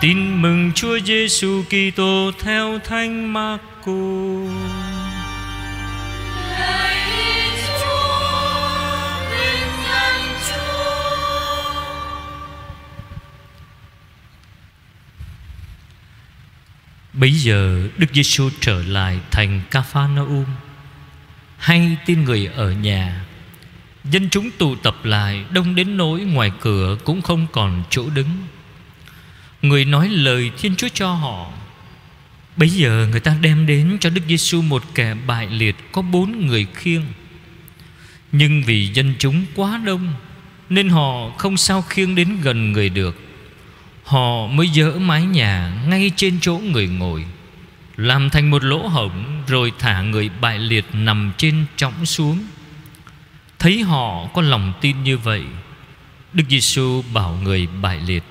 Tin mừng Chúa Giêsu Kitô theo Thánh Marco. Bây giờ Đức Giêsu trở lại thành Capernaum. Hay tin người ở nhà, Dân chúng tụ tập lại, Đông đến nỗi ngoài cửa Cũng không còn chỗ đứng Người nói lời Thiên Chúa cho họ. Bây giờ người ta đem đến cho Đức Giêsu một kẻ bại liệt, Có bốn người khiêng. Nhưng vì dân chúng quá đông, Nên họ không sao khiêng đến gần người được. Họ mới dỡ mái nhà Ngay trên chỗ người ngồi, Làm thành một lỗ hổng Rồi thả người bại liệt nằm trên trõng xuống. Thấy họ có lòng tin như vậy, Đức Giêsu bảo người bại liệt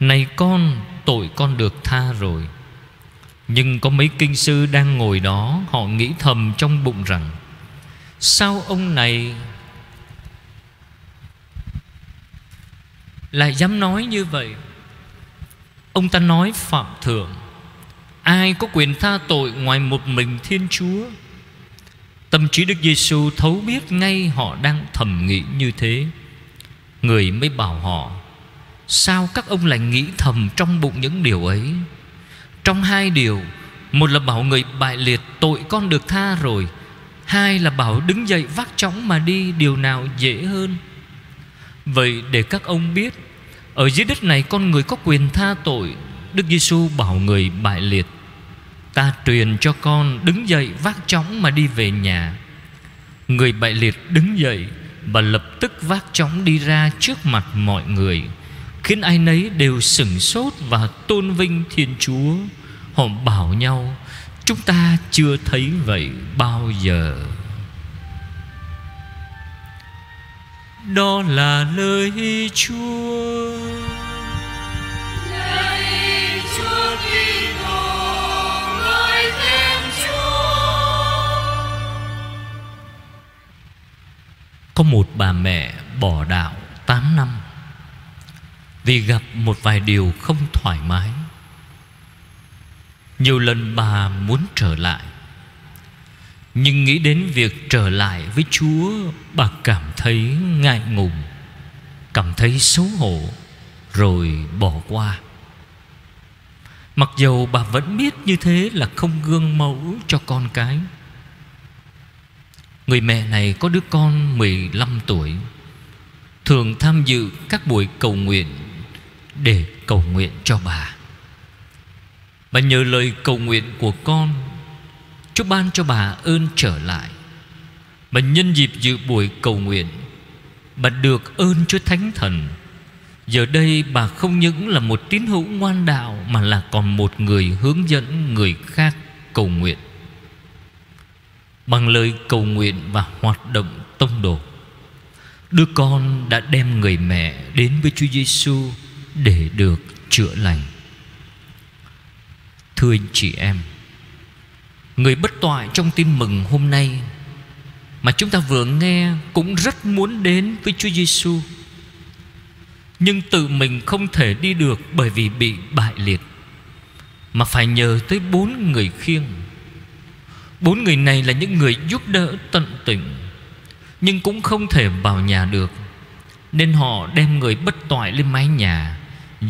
này con, tội con được tha rồi. Nhưng có mấy kinh sư đang ngồi đó, Họ nghĩ thầm trong bụng rằng, Sao ông này Lại dám nói như vậy? Ông ta nói phạm thượng, Ai có quyền tha tội ngoài một mình Thiên Chúa? Tâm trí Đức Giêsu thấu biết ngay họ đang thầm nghĩ như thế. Người mới bảo họ Sao các ông lại nghĩ thầm trong bụng những điều ấy? Trong hai điều, Một là bảo người bại liệt tội con được tha rồi, Hai là bảo đứng dậy vác chóng mà đi, Điều nào dễ hơn? Vậy để các ông biết, Ở dưới đất này con người có quyền tha tội, Đức Giêsu bảo người bại liệt. Ta truyền cho con đứng dậy vác chóng mà đi về nhà. Người bại liệt đứng dậy Và lập tức vác chóng đi ra trước mặt mọi người. Khiến ai nấy đều sửng sốt và tôn vinh Thiên Chúa. Họ bảo nhau Chúng ta chưa thấy vậy bao giờ. Đó là lời Chúa. Có một bà mẹ bỏ đạo 8 năm vì gặp một vài điều không thoải mái. Nhiều lần bà muốn trở lại, Nhưng nghĩ đến việc trở lại với Chúa, Bà cảm thấy ngại ngùng, Cảm thấy xấu hổ, Rồi bỏ qua. Mặc dầu bà vẫn biết như thế là không gương mẫu cho con cái. Người mẹ này có đứa con 15 tuổi, Thường tham dự các buổi cầu nguyện để cầu nguyện cho bà. Bà nhờ lời cầu nguyện của con Chúa ban cho bà ơn trở lại. Bà nhân dịp dự buổi cầu nguyện, Bà được ơn Chúa Thánh Thần. Giờ đây bà không những là một tín hữu ngoan đạo Mà là còn một người hướng dẫn người khác cầu nguyện. Bằng lời cầu nguyện và hoạt động tông đồ, Đứa con đã đem người mẹ đến với Chúa Giêsu để được chữa lành. Thưa anh chị em, người bất toại trong tin mừng hôm nay mà chúng ta vừa nghe cũng rất muốn đến với Chúa Giêsu. Nhưng tự mình không thể đi được bởi vì bị bại liệt mà phải nhờ tới bốn người khiêng Bốn người này là những người giúp đỡ tận tình Nhưng cũng không thể vào nhà được Nên họ đem người bất toại lên mái nhà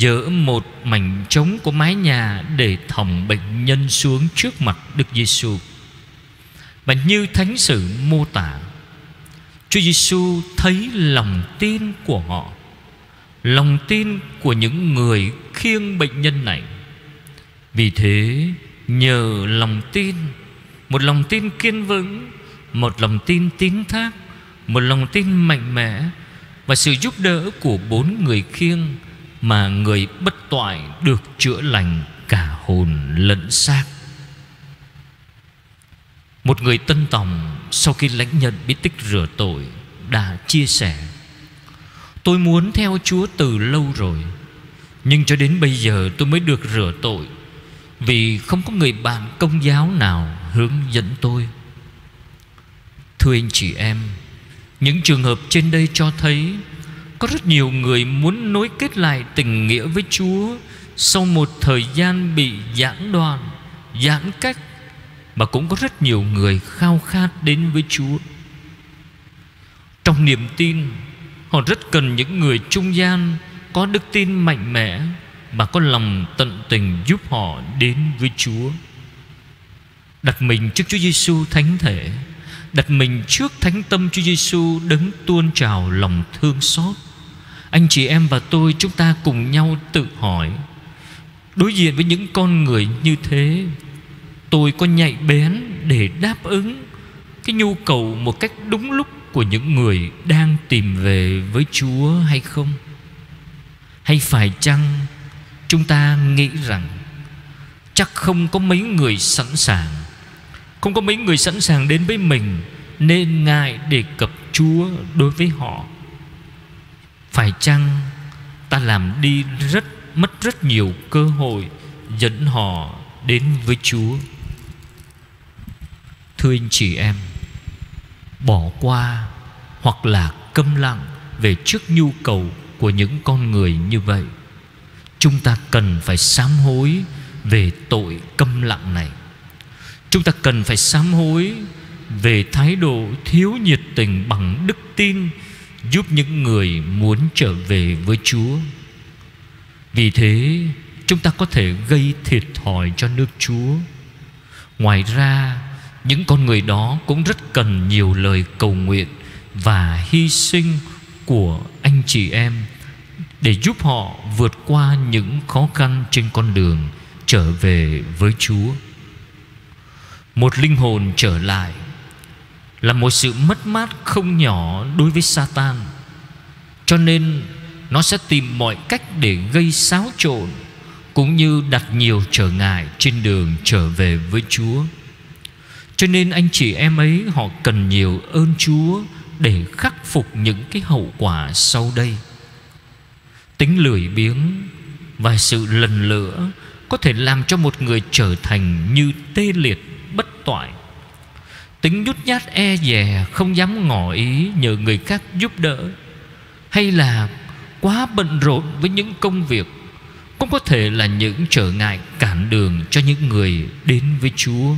Dỡ một mảnh trống của mái nhà Để thòng bệnh nhân xuống trước mặt Đức Giêsu Và như thánh sử mô tả, Chúa Giêsu thấy lòng tin của họ, Lòng tin của những người khiêng bệnh nhân này. Vì thế, nhờ lòng tin, một lòng tin kiên vững, Một lòng tin tín thác, Một lòng tin mạnh mẽ Và sự giúp đỡ của bốn người khiêng mà người bất toại được chữa lành cả hồn lẫn xác. Một người tân tòng Sau khi lãnh nhận bí tích rửa tội Đã chia sẻ, Tôi muốn theo Chúa từ lâu rồi, Nhưng cho đến bây giờ tôi mới được rửa tội Vì không có người bạn công giáo nào hướng dẫn tôi. Thưa anh chị em, Những trường hợp trên đây cho thấy có rất nhiều người muốn nối kết lại tình nghĩa với Chúa Sau một thời gian bị giãn đoạn, Giãn cách, Mà cũng có rất nhiều người khao khát đến với Chúa. Trong niềm tin, Họ rất cần những người trung gian Có đức tin mạnh mẽ Và có lòng tận tình giúp họ đến với Chúa. Đặt mình trước Chúa Giêsu thánh thể, Đặt mình trước thánh tâm Chúa Giêsu đấng tuôn trào lòng thương xót. Anh chị em và tôi chúng ta cùng nhau tự hỏi, Đối diện với những con người như thế, Tôi có nhạy bén để đáp ứng Cái nhu cầu một cách đúng lúc của những người đang tìm về với Chúa hay không? Hay phải chăng chúng ta nghĩ rằng chắc không có mấy người sẵn sàng, không có mấy người sẵn sàng đến với mình Nên ngại đề cập Chúa đối với họ phải chăng ta làm đi rất, mất rất nhiều cơ hội Dẫn họ đến với Chúa? Thưa anh chị em, Bỏ qua hoặc là câm lặng Về trước nhu cầu của những con người như vậy, Chúng ta cần phải sám hối Về tội câm lặng này. Chúng ta cần phải sám hối Về thái độ thiếu nhiệt tình bằng đức tin Giúp những người muốn trở về với Chúa. Vì thế, chúng ta có thể gây thiệt thòi cho nước Chúa. Ngoài ra, Những con người đó cũng rất cần nhiều lời cầu nguyện Và hy sinh của anh chị em Để giúp họ vượt qua những khó khăn trên con đường Trở về với Chúa. Một linh hồn trở lại là một sự mất mát không nhỏ đối với Satan. Cho nên, nó sẽ tìm mọi cách để gây xáo trộn, cũng như đặt nhiều trở ngại trên đường trở về với Chúa. Cho nên anh chị em ấy, họ cần nhiều ơn Chúa để khắc phục những cái hậu quả sau đây. Tính lười biếng và sự lần lửa có thể làm cho một người trở thành như tê liệt, bất toại Tính nhút nhát e dè, Không dám ngỏ ý nhờ người khác giúp đỡ. Hay là quá bận rộn với những công việc, Cũng có thể là những trở ngại cản đường Cho những người đến với Chúa.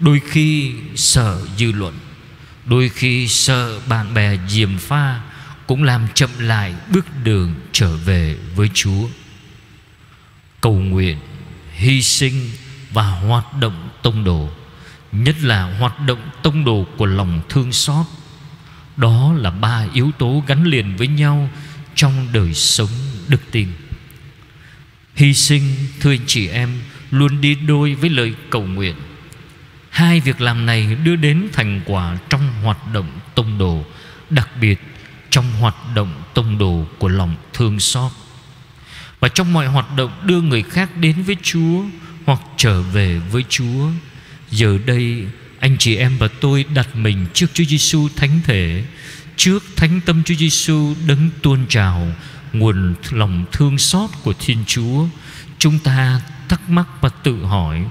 Đôi khi sợ dư luận, Đôi khi sợ bạn bè diềm pha Cũng làm chậm lại bước đường trở về với Chúa. Cầu nguyện, Hy sinh và hoạt động tông đồ nhất là hoạt động tông đồ của lòng thương xót. Đó là ba yếu tố gắn liền với nhau trong đời sống đức tin. Hy sinh, thưa anh chị em, luôn đi đôi với lời cầu nguyện. Hai việc làm này đưa đến thành quả trong hoạt động tông đồ, đặc biệt trong hoạt động tông đồ của lòng thương xót. Và trong mọi hoạt động đưa người khác đến với Chúa hoặc trở về với Chúa. Giờ đây anh chị em và tôi đặt mình trước Chúa Giêsu thánh thể, trước thánh tâm Chúa Giêsu đấng tuôn trào nguồn lòng thương xót của Thiên Chúa. Chúng ta thắc mắc và tự hỏi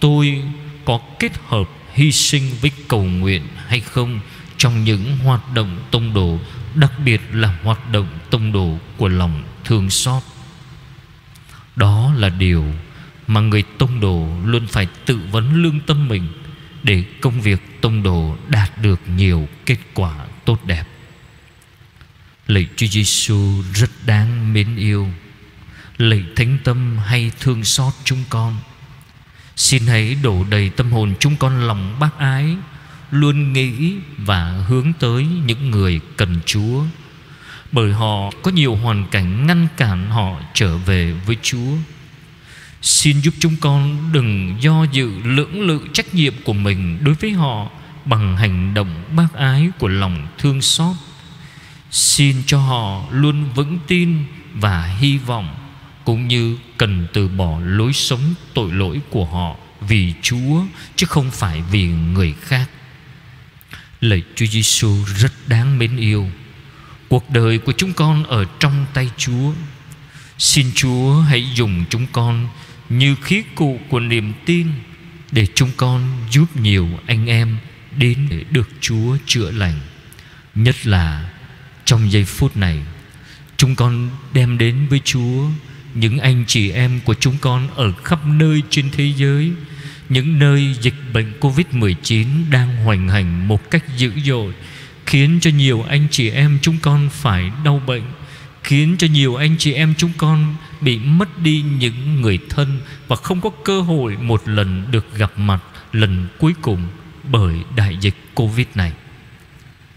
tôi có kết hợp hy sinh với cầu nguyện hay không trong những hoạt động tông đồ đặc biệt là hoạt động tông đồ của lòng thương xót đó là điều mà người tông đồ luôn phải tự vấn lương tâm mình để công việc tông đồ đạt được nhiều kết quả tốt đẹp. Lạy Chúa Giêsu rất đáng mến yêu. Lạy Thánh Tâm hay thương xót chúng con. Xin hãy đổ đầy tâm hồn chúng con lòng bác ái, luôn nghĩ và hướng tới những người cần Chúa. Bởi họ có nhiều hoàn cảnh ngăn cản họ trở về với Chúa Xin giúp chúng con đừng do dự lưỡng lự trách nhiệm của mình đối với họ bằng hành động bác ái của lòng thương xót. Xin cho họ luôn vững tin và hy vọng, cũng như cần từ bỏ lối sống tội lỗi của họ vì Chúa, chứ không phải vì người khác. Lạy Chúa Giêsu rất đáng mến yêu. Cuộc đời của chúng con ở trong tay Chúa. Xin Chúa hãy dùng chúng con như khí cụ của niềm tin để chúng con giúp nhiều anh em đến để được Chúa chữa lành. Nhất là trong giây phút này, chúng con đem đến với Chúa những anh chị em của chúng con ở khắp nơi trên thế giới những nơi dịch bệnh Covid-19 đang hoành hành một cách dữ dội khiến cho nhiều anh chị em chúng con phải đau bệnh khiến cho nhiều anh chị em chúng con bị mất đi những người thân và không có cơ hội một lần được gặp mặt lần cuối cùng bởi đại dịch Covid này.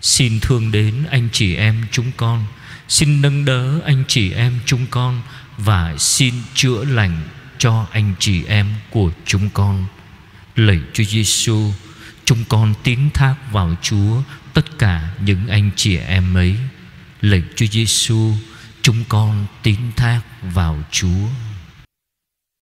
Xin thương đến anh chị em chúng con, xin nâng đỡ anh chị em chúng con và xin chữa lành cho anh chị em của chúng con. Lạy Chúa Giêsu, chúng con tín thác vào Chúa tất cả những anh chị em ấy. Lệnh Chúa Giêsu, chúng con tín thác vào Chúa.